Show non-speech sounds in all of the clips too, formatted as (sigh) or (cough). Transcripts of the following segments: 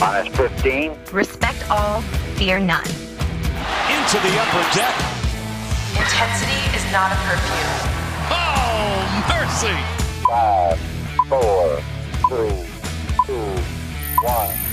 Minus 15. Respect all, fear none. Into the upper deck. Intensity is not a perfume. Oh, mercy. Five, four, three, two, one.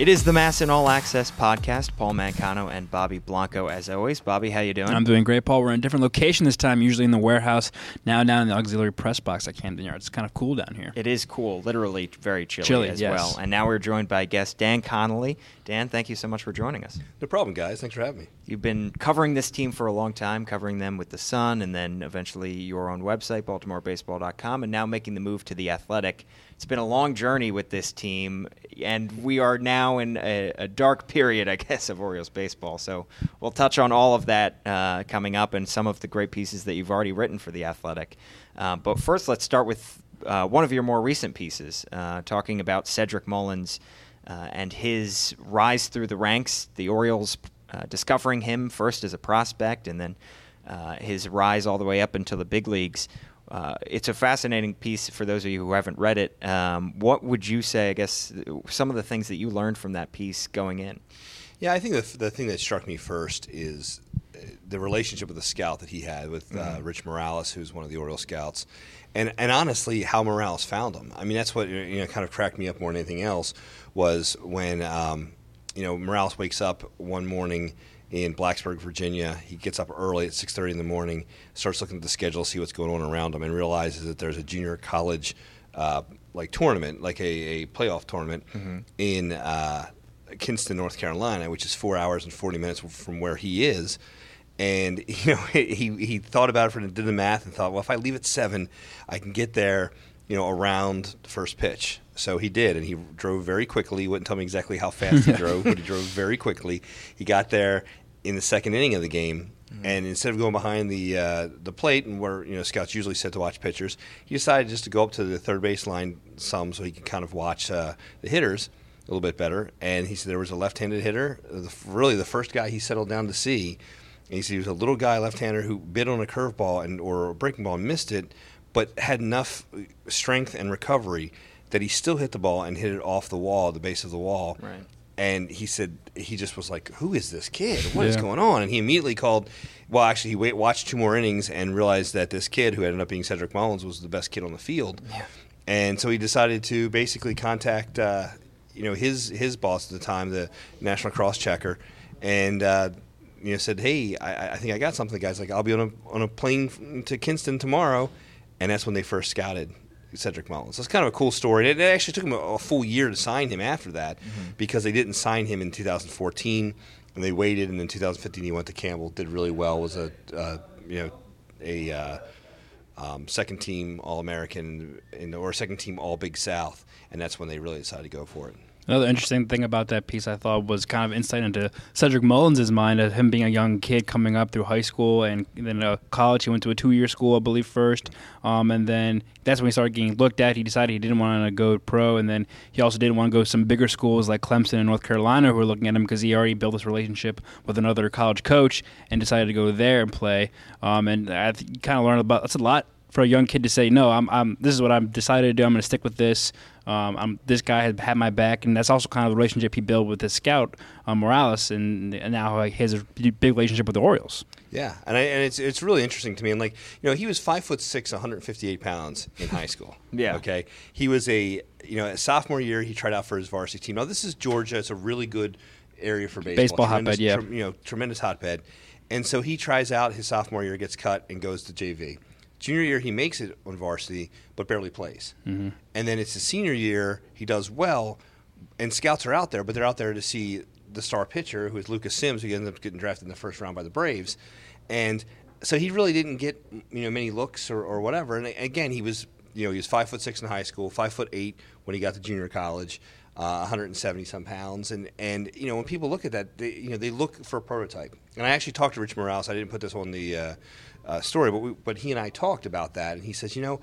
It is the MASN All Access podcast. Paul Mancano and Bobby Blanco, as always. Bobby, how you doing? I'm doing great, Paul. We're in a different location this time, usually in the warehouse. Now down in the auxiliary press box at Camden Yards. It's kind of cool down here. It is cool, literally very chilly, Chilly, as yes. well. And now we're joined by guest Dan Connolly. Dan, thank you so much for joining us. No problem, guys. Thanks for having me. You've been covering this team for a long time, covering them with the Sun, and then eventually your own website, BaltimoreBaseball.com, and now making the move to the Athletic. It's been a long journey with this team, and we are now in a, a dark period, I (laughs) guess, of Orioles baseball. So we'll touch on all of that uh, coming up and some of the great pieces that you've already written for the Athletic. Uh, but first, let's start with uh, one of your more recent pieces, uh, talking about Cedric Mullins uh, and his rise through the ranks. The Orioles uh, discovering him first as a prospect and then his rise all the way up into the big leagues. Uh, it's a fascinating piece for those of you who haven't read it. Um, what would you say, I guess, some of the things that you learned from that piece going in? Yeah, I think the, the thing that struck me first is uh, the relationship with the scout that he had with uh, Rich Morales, who's one of the Orioles scouts, and and honestly, how Morales found him. I mean, that's what you know kind of cracked me up more than anything else was when um, you know Morales wakes up one morning in Blacksburg, Virginia. He gets up early at 6:30 in the morning, starts looking at the schedule, see what's going on around him, and realizes that there's a junior college uh, like tournament, like a, a playoff tournament in uh, Kinston, North Carolina, which is four hours and 40 minutes from where he is. And (laughs) you know, he he thought about it for and did the math and thought, well, if I leave at seven, I can get there, you know, around the first pitch. So he did, and he drove very quickly. He wouldn't tell me exactly how fast he (laughs) drove, but he drove very quickly. He got there in the second inning of the game, and instead of going behind the uh, the plate and where you know scouts usually sit to watch pitchers, he decided just to go up to the third base line some so he could kind of watch uh, the hitters a little bit better. And he said there was a left-handed hitter, the, really the first guy he settled down to see. And he said he was a little guy, left-hander, who bit on a curveball and or a breaking ball and missed it, but had enough strength and recovery that he still hit the ball and hit it off the wall, the base of the wall. Right. And he said he just was like, "Who is this kid? What is Yeah. going on?" And he immediately called. Well, actually, he wait, watched two more innings and realized that this kid, who ended up being Cedric Mullins, was the best kid on the field. And so he decided to basically contact, uh, you know, his his boss at the time, the National Cross Checker, and uh, you know said, "Hey, I, I think I got something." The guy's like, "I'll be on a on a plane to Kinston tomorrow," and that's when they first scouted Cedric Mullins. So it's kind of a cool story. And it, actually took him a, a full year to sign him after that because they didn't sign him in 2014, and they waited. And in 2015, he went to Campbell, did really well, was a uh, you know a uh, um, second team All American or second team All Big South, and that's when they really decided to go for it. Another interesting thing about that piece I thought was kind of insight into Cedric Mullins' mind of him being a young kid coming up through high school and then uh, college. He went to a two-year school, I believe, first, um, and then that's when he started getting looked at. He decided he didn't want to go pro, and then he also didn't want to go to some bigger schools like Clemson and North Carolina who were looking at him because he already built this relationship with another college coach and decided to go there and play. Um, and I th- kind of learned about that's a lot for a young kid to say, no, I'm, I'm this is what I'm decided to do. I'm going to stick with this. Um, I'm, this guy had had my back, and that's also kind of the relationship he built with his scout uh, Morales, and, and now he has a big relationship with the Orioles. Yeah, and, I, and it's it's really interesting to me. And like you know, he was five foot six, 158 pounds in high (laughs) school. Yeah. Okay. He was a you know a sophomore year. He tried out for his varsity team. Now this is Georgia. It's a really good area for baseball. Baseball Tremendous- hotbed, yeah. trem- you know, tremendous hotbed. And so he tries out his sophomore year, gets cut, and goes to JV. Junior year, he makes it on varsity, but barely plays. Mm-hmm. And then it's his senior year, he does well, and scouts are out there, but they're out there to see the star pitcher, who is Lucas Sims, who ended up getting drafted in the first round by the Braves. And so he really didn't get you know many looks or, or whatever. And again, he was you know he was five foot six in high school, five foot eight when he got to junior college, uh, 170 some pounds. And and you know when people look at that, they you know they look for a prototype. And I actually talked to Rich Morales. I didn't put this on the uh, uh, story, but we, but he and I talked about that, and he says, you know,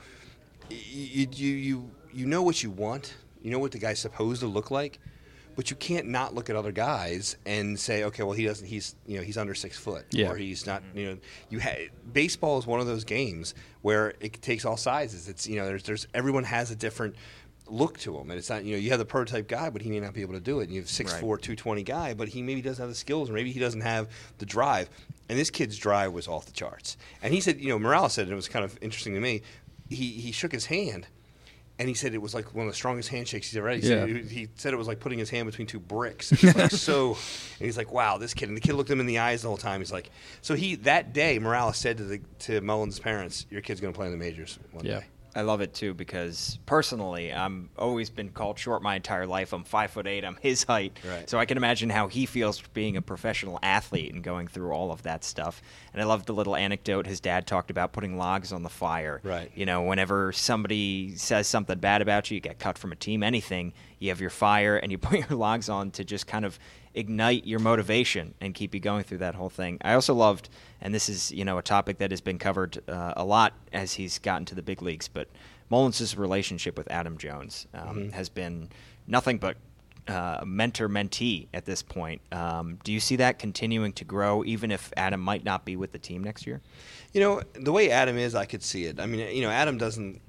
you you you you know what you want, you know what the guy's supposed to look like, but you can't not look at other guys and say, okay, well he doesn't. He's you know he's under six foot, Yeah. or he's not. You know, you ha- baseball is one of those games where it takes all sizes. It's you know there's there's everyone has a different look to him, and it's not you know you have the prototype guy, but he may not be able to do it. And you have 6'4", Right. 220 guy, but he maybe doesn't have the skills, or maybe he doesn't have the drive. And this kid's drive was off the charts. And he said, you know, Morales said, and it was kind of interesting to me. He he shook his hand. And he said it was like one of the strongest handshakes he's ever had. He, said, Yeah. he he said it was like putting his hand between two bricks. Was like (laughs) so, and he's like, "Wow, this kid." And the kid looked him in the eyes the whole time. He's like, so he that day, Morales said to the to Mullins' parents, "Your kid's going to play in the majors one Yeah. day." I love it too because personally, I'm always been called short my entire life. I'm five foot eight. I'm his height, Right. so I can imagine how he feels being a professional athlete and going through all of that stuff. And I love the little anecdote his dad talked about putting logs on the fire. Right. You know, whenever somebody says something bad about you, you get cut from a team, anything, you have your fire and you (laughs) put your logs on to just kind of ignite your motivation and keep you going through that whole thing. I also loved, and this is you know a topic that has been covered uh, a lot as he's gotten to the big leagues, but Mullins' relationship with Adam Jones um, has been nothing but uh, mentor mentee at this point. Um, do you see that continuing to grow, even if Adam might not be with the team next year? You know, the way Adam is, I could see it. I mean, you know, Adam doesn't.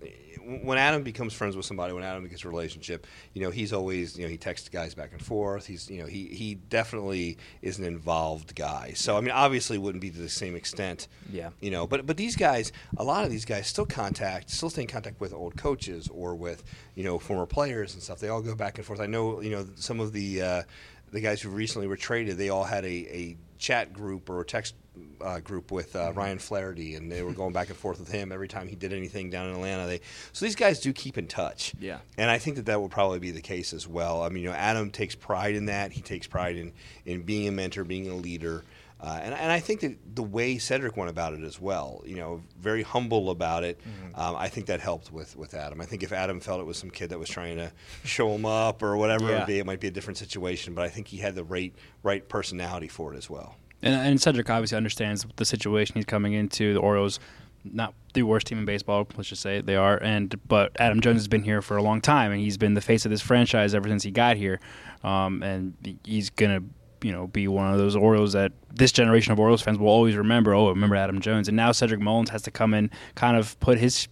When Adam becomes friends with somebody, when Adam gets a relationship, you know, he's always, you know, he texts guys back and forth. He's, you know, he he definitely is an involved guy. So I mean, obviously, it wouldn't be to the same extent. Yeah. You know, but but these guys, a lot of these guys still contact, still stay in contact with old coaches or with you know former players and stuff. They all go back and forth. I know, you know, some of the uh, the guys who recently were traded, they all had a, a chat group or a text uh, group with uh, Ryan Flaherty, and they were going back and forth with him every time he did anything down in Atlanta. They so these guys do keep in touch. Yeah. and I think that that will probably be the case as well. I mean, you know, Adam takes pride in that. He takes pride in in being a mentor, being a leader. Uh, and, and I think that the way Cedric went about it as well, you know, very humble about it. Um, I think that helped with, with Adam. I think if Adam felt it was some kid that was trying to show him up or whatever it would be, it might be a different situation. But I think he had the right right personality for it as well. And, and Cedric obviously understands the situation he's coming into. The Orioles, not the worst team in baseball, let's just say they are. And but Adam Jones has been here for a long time, and he's been the face of this franchise ever since he got here. Um, and he's gonna, you know, be one of those Orioles that this generation of Orioles fans will always remember. Oh, remember Adam Jones. And now Cedric Mullins has to come in, kind of put his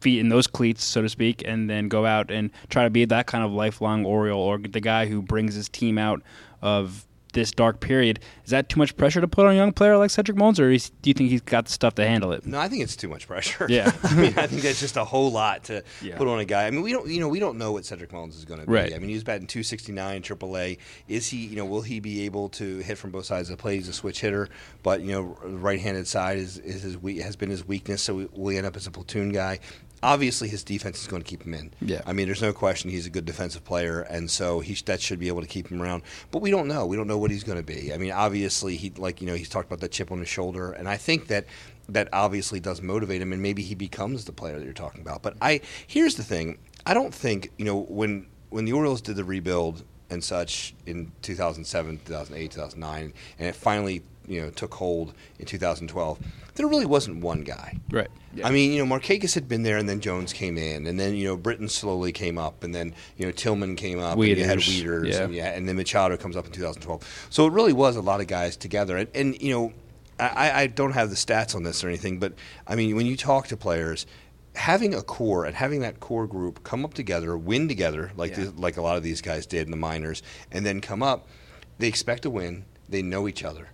feet in those cleats, so to speak, and then go out and try to be that kind of lifelong Oriole or the guy who brings his team out of this dark period. Is that too much pressure to put on a young player like Cedric Mullins, or is, do you think he's got the stuff to handle it? No, I think it's too much pressure. Yeah. (laughs) I mean, I think that's just a whole lot to Yeah. put on a guy. I mean, we don't, you know, we don't know what Cedric Mullins is going to be. Right. I mean, he was batting 269 AAA. Is he, you know, will he be able to hit from both sides of the plate? He's a switch hitter, but you know, the right-handed side is, is his has been his weakness. So will he end up as a platoon guy? Obviously, his defense is going to keep him in. Yeah. I mean, there's no question he's a good defensive player, and so he that should be able to keep him around. But we don't know. We don't know what he's going to be. I mean, obviously, he like you know he's talked about that chip on his shoulder, and I think that that obviously does motivate him, and maybe he becomes the player that you're talking about. But I here's the thing: I don't think you know when when the Orioles did the rebuild and such in 2007, 2008, 2009, and it finally you know took hold in 2012. There really wasn't one guy. Right. I mean, you know, Markakis had been there, and then Jones came in, and then you know, Britton slowly came up, and then you know, Tillman came up, and you had Wieters, yeah. and, yeah, and then Machado comes up in 2012. So it really was a lot of guys together, and, and you know, I, I don't have the stats on this or anything, but I mean, when you talk to players. Having a core and having that core group come up together, win together, like Yeah. the, like a lot of these guys did in the minors, and then come up, they expect to win. They know each other,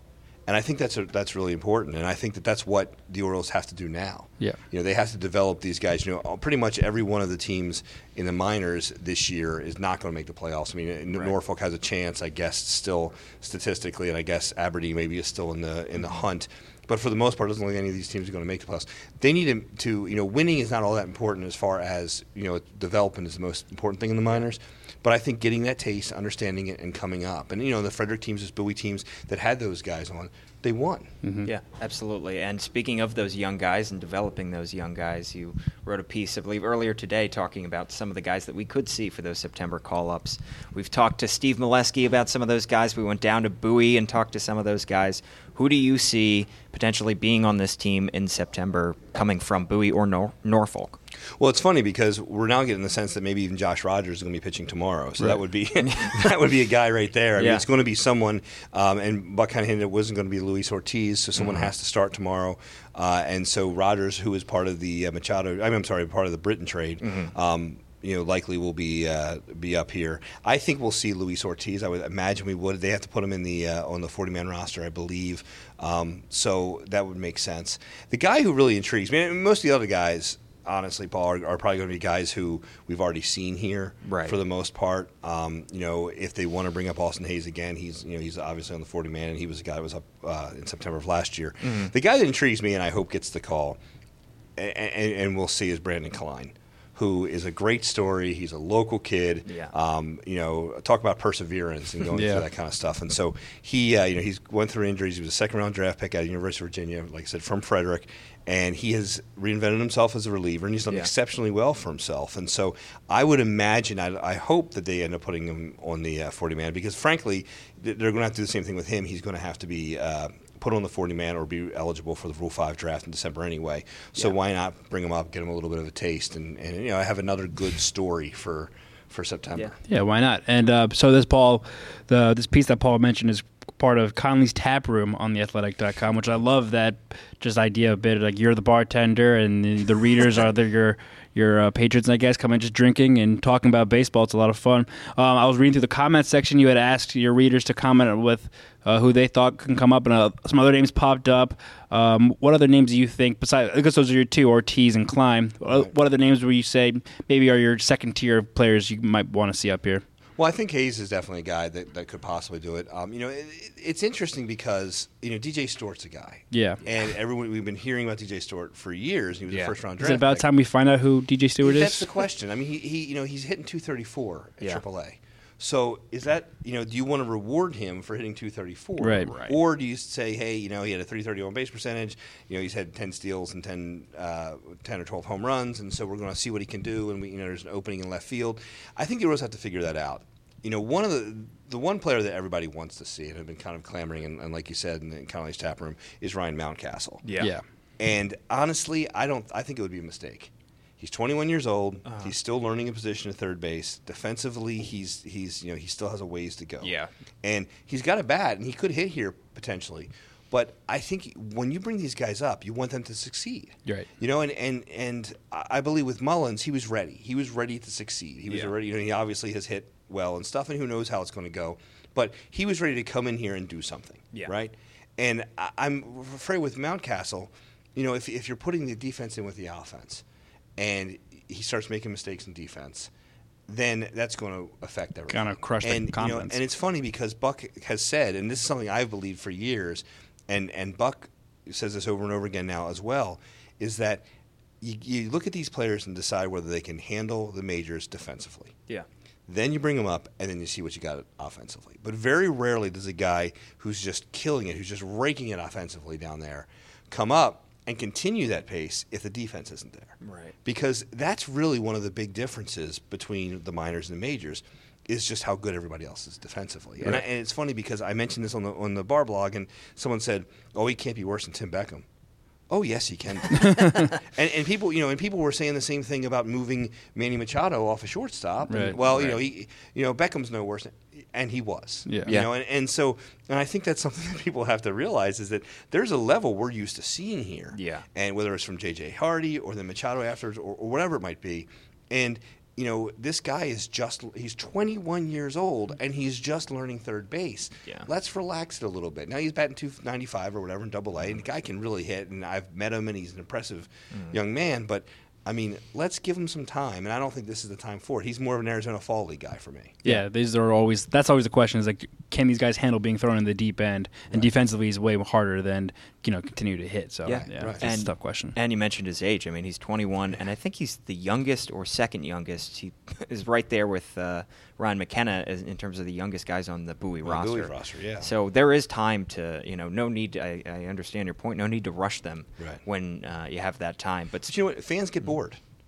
and I think that's a, that's really important. And I think that that's what the Orioles have to do now. Yeah. You know, they have to develop these guys. You know, pretty much every one of the teams in the minors this year is not going to make the playoffs. I mean, uh, N- Norfolk has a chance, I guess, still statistically, and I guess Aberdeen maybe is still in the in the mm-hmm. hunt. But for the most part, it doesn't look like any of these teams are going to make the playoffs. They need to, you know, winning is not all that important as far as you know, development is the most important thing in the minors. But I think getting that taste, understanding it, and coming up, and you know, the Frederick teams, those Bowie teams that had those guys on, they won. Mm-hmm. Yeah, absolutely. And speaking of those young guys and developing those young guys, you wrote a piece, I believe, earlier today talking about some of the guys that we could see for those September call ups. We've talked to Steve Melewski about some of those guys. We went down to Bowie and talked to some of those guys. Who do you see potentially being on this team in September coming from Bowie or Nor- Norfolk? Well, it's funny because we're now getting the sense that maybe even Josh Rogers is going to be pitching tomorrow. So that would be (laughs) (laughs) that would be a guy right there. I mean, it's going to be someone. Um, and Buck kind of hinted it wasn't going to be Luis Ortiz, so someone Mm-hmm. has to start tomorrow. Uh, and so Rogers, who is part of the uh, Machado, I mean, I'm sorry, part of the Britton trade. Mm-hmm. Um, you know, likely will be uh, be up here. I think we'll see Luis Ortiz. I would imagine we would. They have to put him in the uh, on the 40 man roster, I believe. Um, so that would make sense. The guy who really intrigues me, and most of the other guys, honestly, Paul, are, are probably going to be guys who we've already seen here Right. for the most part. Um, you know, if they want to bring up Austin Hays again, he's you know he's obviously on the 40 man, and he was a guy that was up uh, in September of last year. The guy that intrigues me, and I hope gets the call, and, and, and we'll see, is Branden Kline. Who is a great story? He's a local kid. Yeah. Um, you know, talk about perseverance and going (laughs) Yeah. through that kind of stuff. And so he, uh, you know, he's went through injuries. He was a second round draft pick out of University of Virginia, like I said, from Frederick, and he has reinvented himself as a reliever, and he's done Yeah. exceptionally well for himself. And so I would imagine, I, I hope that they end up putting him on the uh, 40 man because, frankly, they're going to have to do the same thing with him. He's going to have to be. Uh, Put on the 40 man or be eligible for the Rule 5 draft in December anyway. So Yeah. why not bring him up, get him a little bit of a taste, and, and you know, have another good story for, for September. Yeah. Yeah, why not? And uh, so this Paul, the this piece that Paul mentioned is part of Connolly's Tap Room on theathletic.com, which I love that just idea a bit like you're the bartender and the, the readers are the, your your uh, patrons, I guess, come in just drinking and talking about baseball. It's a lot of fun. Um, I was reading through the comments section. You had asked your readers to comment with uh, who they thought can come up, and uh, some other names popped up. Um, what other names do you think, besides, I guess those are your two, Ortiz and Kline. What what other names would you say maybe are your second tier of players you might want to see up here? Well, I think Hays is definitely a guy that, that could possibly do it. Um, you know, it, it- it's interesting because you know DJ Stewart's a guy. Yeah. and everyone we've been hearing about DJ Stort for years. He was Yeah. a first round draft. Is it about pick. time we find out who DJ Stewart is? That's the question. I mean, he, he you know he's hitting 234 at Yeah. AAA. So is that you know do you want to reward him for hitting 234? Right. Right. Or do you say, hey, you know he had a 331 base percentage. You know he's had 10 steals and 10, uh, 10 or 12 home runs, and so we're going to see what he can do. And we, you know there's an opening in left field. I think the Orioles have to figure that out. You know, one of the the one player that everybody wants to see and have been kind of clamoring, and, and like you said in, in Connolly's tap room, is Ryan Mountcastle. Yeah. yeah. And honestly, I don't. I think it would be a mistake. He's 21 years old. Uh-huh. He's still learning a position at third base. Defensively, he's he's you know he still has a ways to go. Yeah. And he's got a bat, and he could hit here potentially. But I think when you bring these guys up, you want them to succeed. Right. You know, and and and I believe with Mullins, he was ready. He was ready to succeed. He was Yeah. ready. You know, he obviously has hit well and stuff, and who knows how it's going to go. But he was ready to come in here and do something. Yeah. Right. And I'm afraid with Mountcastle, you know, if if you're putting the defense in with the offense, and he starts making mistakes in defense, then that's going to affect everything. Kinda crush the and, you know, confidence. and it's funny because Buck has said, and this is something I've believed for years, and and Buck says this over and over again now as well, is that you, you look at these players and decide whether they can handle the majors defensively. Yeah. Then you bring them up, and then you see what you got offensively. But very rarely does a guy who's just killing it, who's just raking it offensively down there, come up and continue that pace if the defense isn't there. Right. Because that's really one of the big differences between the minors and the majors is just how good everybody else is defensively. And, I, and it's funny because I mentioned this on the on the bar blog, and someone said, "Oh, he can't be worse than Tim Beckham." Oh yes, he can. (laughs) and, and people, you know, and people were saying the same thing about moving Manny Machado off a shortstop. And, Right. well, you know, he, you know, Beckham's no worse, and he was. Yeah. You Yeah. know, and, and so, and I think that's something (laughs) that people have to realize is that there's a level we're used to seeing here. Yeah. And whether it's from J.J. Hardy or the Machado afterwards or, or whatever it might be, and you know, this guy is just, he's 21 years old and he's just learning third base. Yeah. Let's relax it a little bit. Now he's batting 295 or whatever in double A, and the guy can really hit, and I've met him and he's an impressive mm. young man, but I mean, let's give him some time, and I don't think this is the time for it. He's more of an Arizona Fall League guy for me. Yeah, these are always. That's always the question: is like, can these guys handle being thrown in the deep end? And defensively, he's way harder than you know continue to hit. So Yeah, yeah, right. it's a tough question. And you mentioned his age. I mean, he's 21, and I think he's the youngest or second youngest. He (laughs) is right there with uh, Ryan McKenna as, in terms of the youngest guys on the Bowie On roster. Bowie roster, yeah. So there is time to, you know, no need. I, I understand your point. No need to rush them Right. when uh, you have that time. But But you know what? Fans get bored.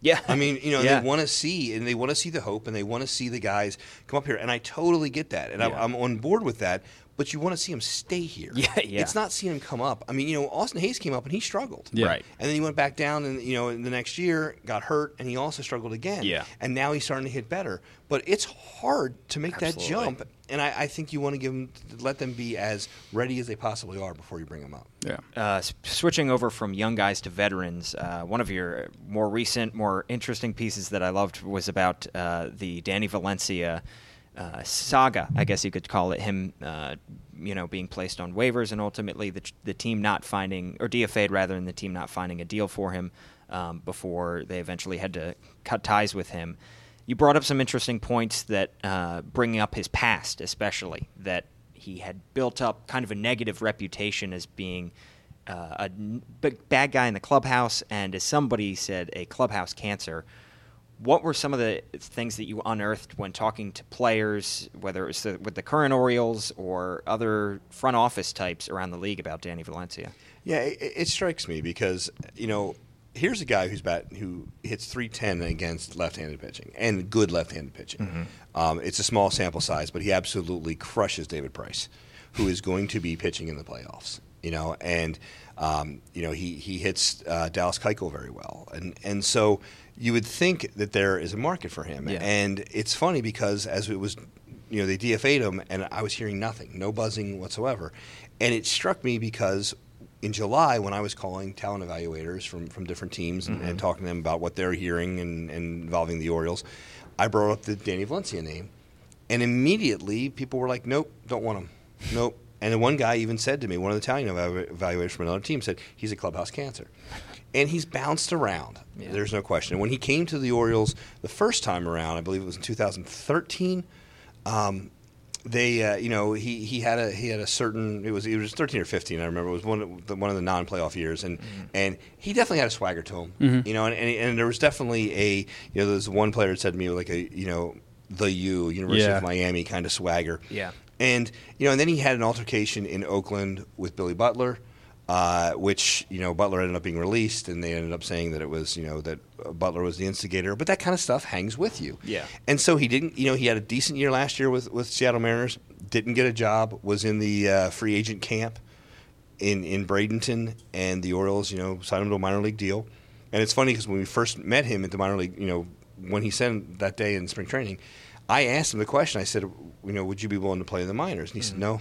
Yeah. I mean, you know, Yeah. they want to see and they want to see the hope and they want to see the guys come up here, and I totally get that, and Yeah. I'm, I'm on board with that. But you want to see him stay here. (laughs) Yeah, yeah. It's not seeing him come up. I mean, you know, Austin Hays came up and he struggled. Yeah. Right. And then he went back down, and you know, in the next year got hurt, and he also struggled again. Yeah. And now he's starting to hit better, but it's hard to make Absolutely. that jump. And I, I think you want to give them, let them be as ready as they possibly are before you bring them up. Yeah. Uh, s- switching over from young guys to veterans, uh, one of your more recent, more interesting pieces that I loved was about uh, the Danny Valencia uh, saga, I guess you could call it. Him, uh, you know, being placed on waivers and ultimately the, the team not finding, or DFA'd rather, than the team not finding a deal for him um, before they eventually had to cut ties with him. You brought up some interesting points that uh, bringing up his past, especially that he had built up kind of a negative reputation as being uh, a bad guy in the clubhouse, and as somebody said, a clubhouse cancer. What were some of the things that you unearthed when talking to players, whether it was the, with the current Orioles or other front office types around the league about Danny Valencia? Yeah, it, it strikes me because you know here's a guy who's bat who hits 310 against left-handed pitching and good left-handed pitching. Um, it's a small sample size, but he absolutely crushes David Price, who is going to be pitching in the playoffs. You know, and um, you know he he hits uh, Dallas Keuchel very well, and and so you would think that there is a market for him. Yeah. And it's funny because as it was, you know, they DFA'd him, and I was hearing nothing, no buzzing whatsoever, and it struck me because in July when I was calling talent evaluators from, from different teams and, and talking to them about what they're hearing and, and involving the Orioles, I brought up the Danny Valencia name, and immediately people were like, "Nope, don't want him. Nope." And then one guy even said to me, one of the Italian evaluators from another team said, "He's a clubhouse cancer," and he's bounced around. Yeah. There's no question. And when he came to the Orioles the first time around, I believe it was in 2013. Um, they, uh, you know, he, he had a he had a certain it was it was 13 or 15. I remember it was one of the, one of the non-playoff years, and and he definitely had a swagger to him, you know, and, and and there was definitely a you know there's one player that said to me like a you know the U University Yeah. of Miami kind of swagger, Yeah. And you know, and then he had an altercation in Oakland with Billy Butler, uh, which you know Butler ended up being released, and they ended up saying that it was you know that uh, Butler was the instigator. But that kind of stuff hangs with you. Yeah. And so he didn't. You know, he had a decent year last year with with Seattle Mariners. Didn't get a job. Was in the uh, free agent camp in in Bradenton, and the Orioles, you know, signed him to a minor league deal. And it's funny because when we first met him at the minor league, you know, when he sent that day in spring training, I asked him the question. I said, you know, would you be willing to play in the minors? And he said, mm. no.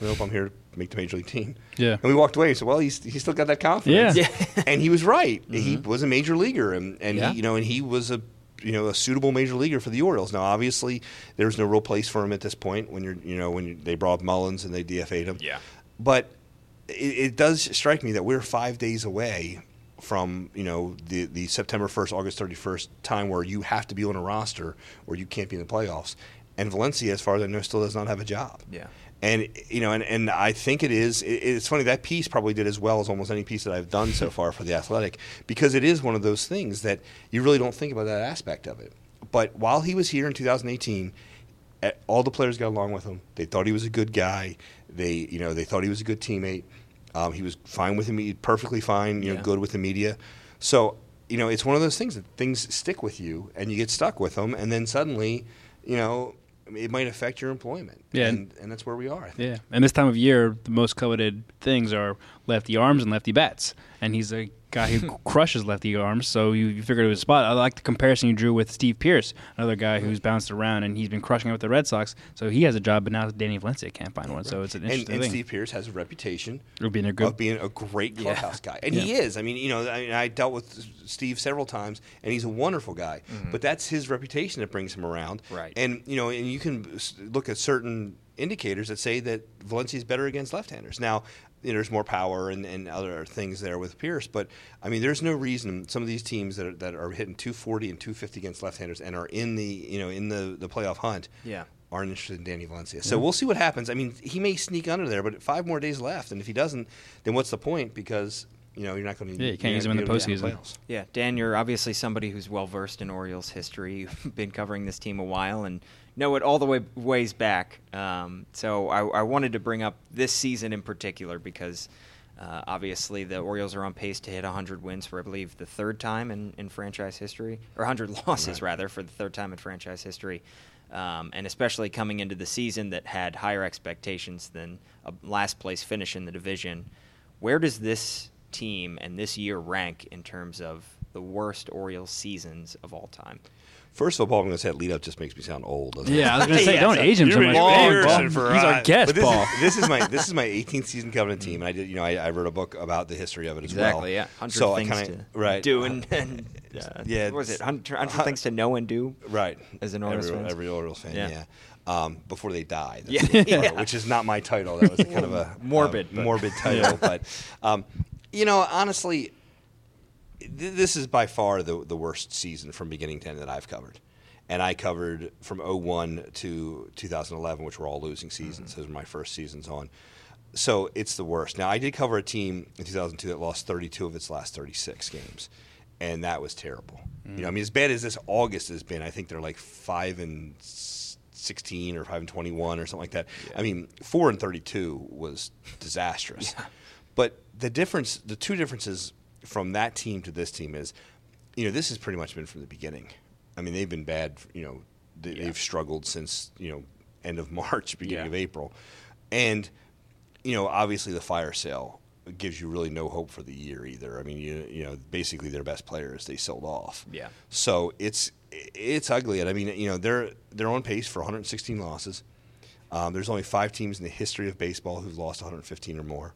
Nope, I'm here to make the major league team. Yeah. And we walked away. He said, well, he's, he's still got that confidence. Yeah. and he was right. He mm-hmm. was a major leaguer, and, and Yeah. he, you know, and he was a you know a suitable major leaguer for the Orioles. Now, obviously, there's no real place for him at this point when you're you know when you, they brought Mullins and they DFA'd him. Yeah. But it, it does strike me that we're five days away from you know the the September 1st, August 31st time where you have to be on a roster or you can't be in the playoffs. And Valencia, as far as I know, still does not have a job. Yeah. And you know, and, and I think it is. It, it's funny that piece probably did as well as almost any piece that I've done so far for the Athletic because it is one of those things that you really don't think about that aspect of it. But while he was here in 2018, eh, all the players got along with him. They thought he was a good guy. They, you know, they thought he was a good teammate. Um, he was fine with him, perfectly fine. You know, Yeah. good with the media. So you know, it's one of those things that things stick with you, and you get stuck with them, and then suddenly, you know, it might affect your employment. Yeah. and, and that's where we are. I think. Yeah, and this time of year, the most coveted things are lefty arms and lefty bats, and he's a guy who crushes lefty arms. So you, you figured it was a spot. I like the comparison you drew with Steve Pearce, another guy who's bounced around and he's been crushing it with the Red Sox. So he has a job, but now Danny Valencia can't find one. So it's an And, interesting and thing. Steve Pearce has a reputation Of being a good- of being a great clubhouse guy, and he is. I mean, you know, I, mean, I dealt with Steve several times, and he's a wonderful guy. Mm-hmm. But that's his reputation that brings him around. Right. And you know, and you can look at certain indicators that say that Valencia is better against left-handers. Now, there's more power and, and other things there with Pearce, but I mean, there's no reason some of these teams that are, that are hitting 240 and 250 against left-handers and are in the you know in the the playoff hunt Yeah. aren't interested in Danny Valencia. So mm-hmm. we'll see what happens. I mean, he may sneak under there, but five more days left, and if he doesn't, then what's the point? Because you know you're not going to. Yeah, you can't use him in the postseason. Yeah, Dan, you're obviously somebody who's well versed in Orioles history. You've been covering this team a while and know it all the way ways back. Um, so I, I wanted to bring up this season in particular because uh, obviously the Orioles are on pace to hit 100 wins for I believe the third time in, in franchise history, or 100 (laughs) losses rather for the third time in franchise history. um, and especially coming into the season that had higher expectations than a last place finish in the division. Where does this team and this year rank in terms of the worst Orioles seasons of all time? First of all, Paul, I'm going to say that lead up just makes me sound old. doesn't it? Yeah, I was gonna say, (laughs) Yeah, don't so age him so You've much. been Paul. years Paul, and for, He's uh, our guest, but this Paul. Is, this is my (laughs) this is my 18th season covering the team, and I did you know I, I wrote a book about the history of it as well. Exactly, yeah. 100 So I kinda, to right do and, and (laughs) uh, Yeah, what was it? 100, 100 uh, things to know and do? right As an Orioles every, fan? every Orioles fan, Yeah. yeah. Um, before they die, Yeah. That's what- Yeah. which is not my title. That was a kind of a Morbid, uh, but- morbid title. But um, you know, honestly, th- this is by far the the worst season from beginning to end that I've covered. And I covered from 01 to 2011, which were all losing seasons. Mm-hmm. Those were my first seasons on. So it's the worst. Now, I did cover a team in 2002 that lost 32 of its last 36 games, and that was terrible. You know, I mm. mean, as bad as this August has been, I think they're like 5 and 16 or 5 and 21 or something like that. I mean, 4 and 32 was disastrous. But the difference, the two differences from that team to this team is, you know, this has pretty much been from the beginning. I mean, they've been bad. You know, they, they've struggled since you know end of (laughs) March, beginning Yeah. of April, and you know, obviously the fire sale gives you really no hope for the year either. I mean, you you know, basically their best players they sold off. Yeah. So it's it's ugly, and I mean, you know, they're they're on pace for 116 losses. Um, there's only five teams in the history of baseball who've lost 115 or more.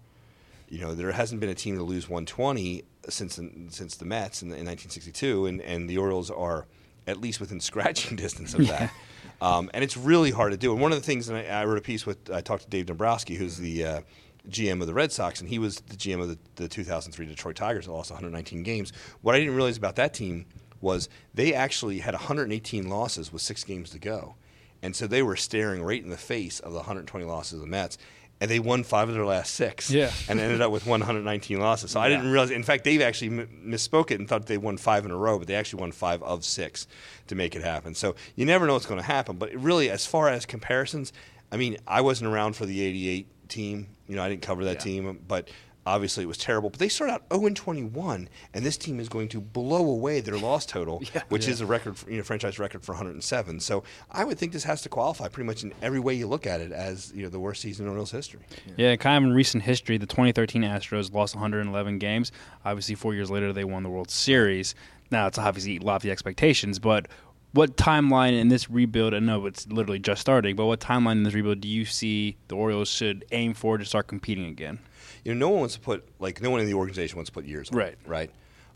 You know, there hasn't been a team to lose 120 since the, since the Mets in, in 1962, and, and the Orioles are at least within (laughs) scratching distance of that. Um, and it's really hard to do. And one of the things, and I, I wrote a piece with, I talked to Dave Dombrowski, who's the uh, GM of the Red Sox, and he was the GM of the, the 2003 Detroit Tigers that lost 119 games. What I didn't realize about that team was they actually had 118 losses with six games to go. And so they were staring right in the face of the 120 losses of the Mets. And they won five of their last six. Yeah. And ended up with 119 losses. So I didn't realize. In fact, Dave actually m- misspoke it and thought they won five in a row, but they actually won five of six to make it happen. So you never know what's going to happen. But really, as far as comparisons, I mean, I wasn't around for the 88 team. You know, I didn't cover that team, but obviously it was terrible. But they start out 0 and 21, and this team is going to blow away their loss total, (laughs) which is a record, for, you know, franchise record for 107. So I would think this has to qualify pretty much in every way you look at it as you know the worst season in Orioles history. Yeah, kind of in recent history, the 2013 Astros lost 111 games. Obviously, four years later, they won the World Series. Now, it's obviously lofty expectations, but what timeline in this rebuild? I know it's literally just starting, but what timeline in this rebuild do you see the Orioles should aim for to start competing again? You know, no one wants to put like no one in the organization wants to put years on Right. it, right?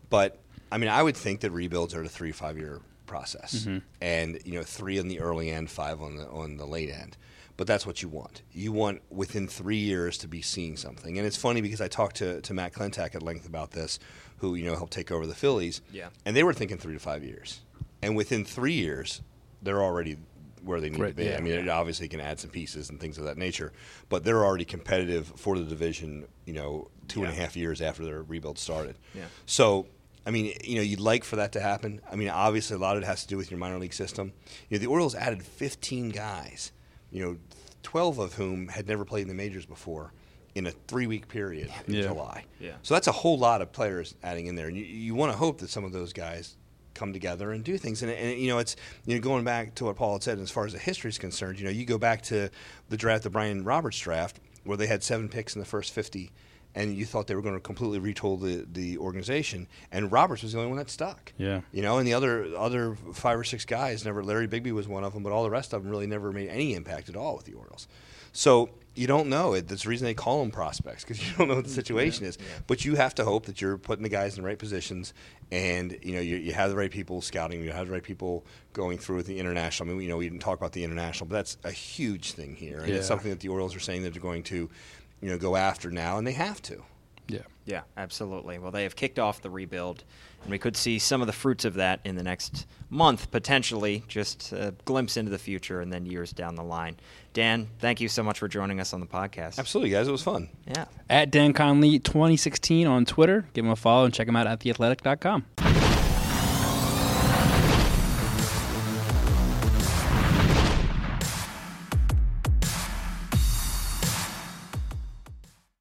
But I mean, I would think that rebuilds are a three five year process, Mm-hmm. and you know, three on the early end, five on the on the late end. But that's what you want. You want within three years to be seeing something. And it's funny because I talked to, to Matt Klentak at length about this, who you know helped take over the Phillies. Yeah. And they were thinking three to five years, and within three years, they're already where they need to be. yeah. I mean, it obviously can add some pieces and things of that nature, but they're already competitive for the division. You know, two and a half years after their rebuild started. Yeah. So, I mean, you know, you'd like for that to happen. I mean, obviously, a lot of it has to do with your minor league system. You know, the Orioles added 15 guys. You know, 12 of whom had never played in the majors before. In a three-week period in Yeah. July, Yeah. so that's a whole lot of players adding in there, and you, you want to hope that some of those guys come together and do things. And, and you know, it's you know going back to what Paul had said as far as the history is concerned. You know, you go back to the draft, the Brian Roberts draft, where they had seven picks in the first fifty, and you thought they were going to completely retool the the organization, and Roberts was the only one that stuck. Yeah. You know, and the other other five or six guys never. Larry Bigbie was one of them, but all the rest of them really never made any impact at all with the Orioles. So you don't know it. That's the reason they call them prospects because (laughs) you don't know what the mm, situation is. But you have to hope that you're putting the guys in the right positions, and you know you, you have the right people scouting. You have the right people going through with the international. I mean, you know, we didn't talk about the international, but that's a huge thing here, and Yeah. it's something that the Orioles are saying that they're going to, you know, go after now, and they have to. Yeah. Yeah, absolutely. Well, they have kicked off the rebuild, and we could see some of the fruits of that in the next month, potentially. Just a glimpse into the future and then years down the line. Dan, thank you so much for joining us on the podcast. Absolutely, guys. It was fun. Yeah. At Dan Connolly 2016 on Twitter. Give him a follow and check him out at theathletic.com.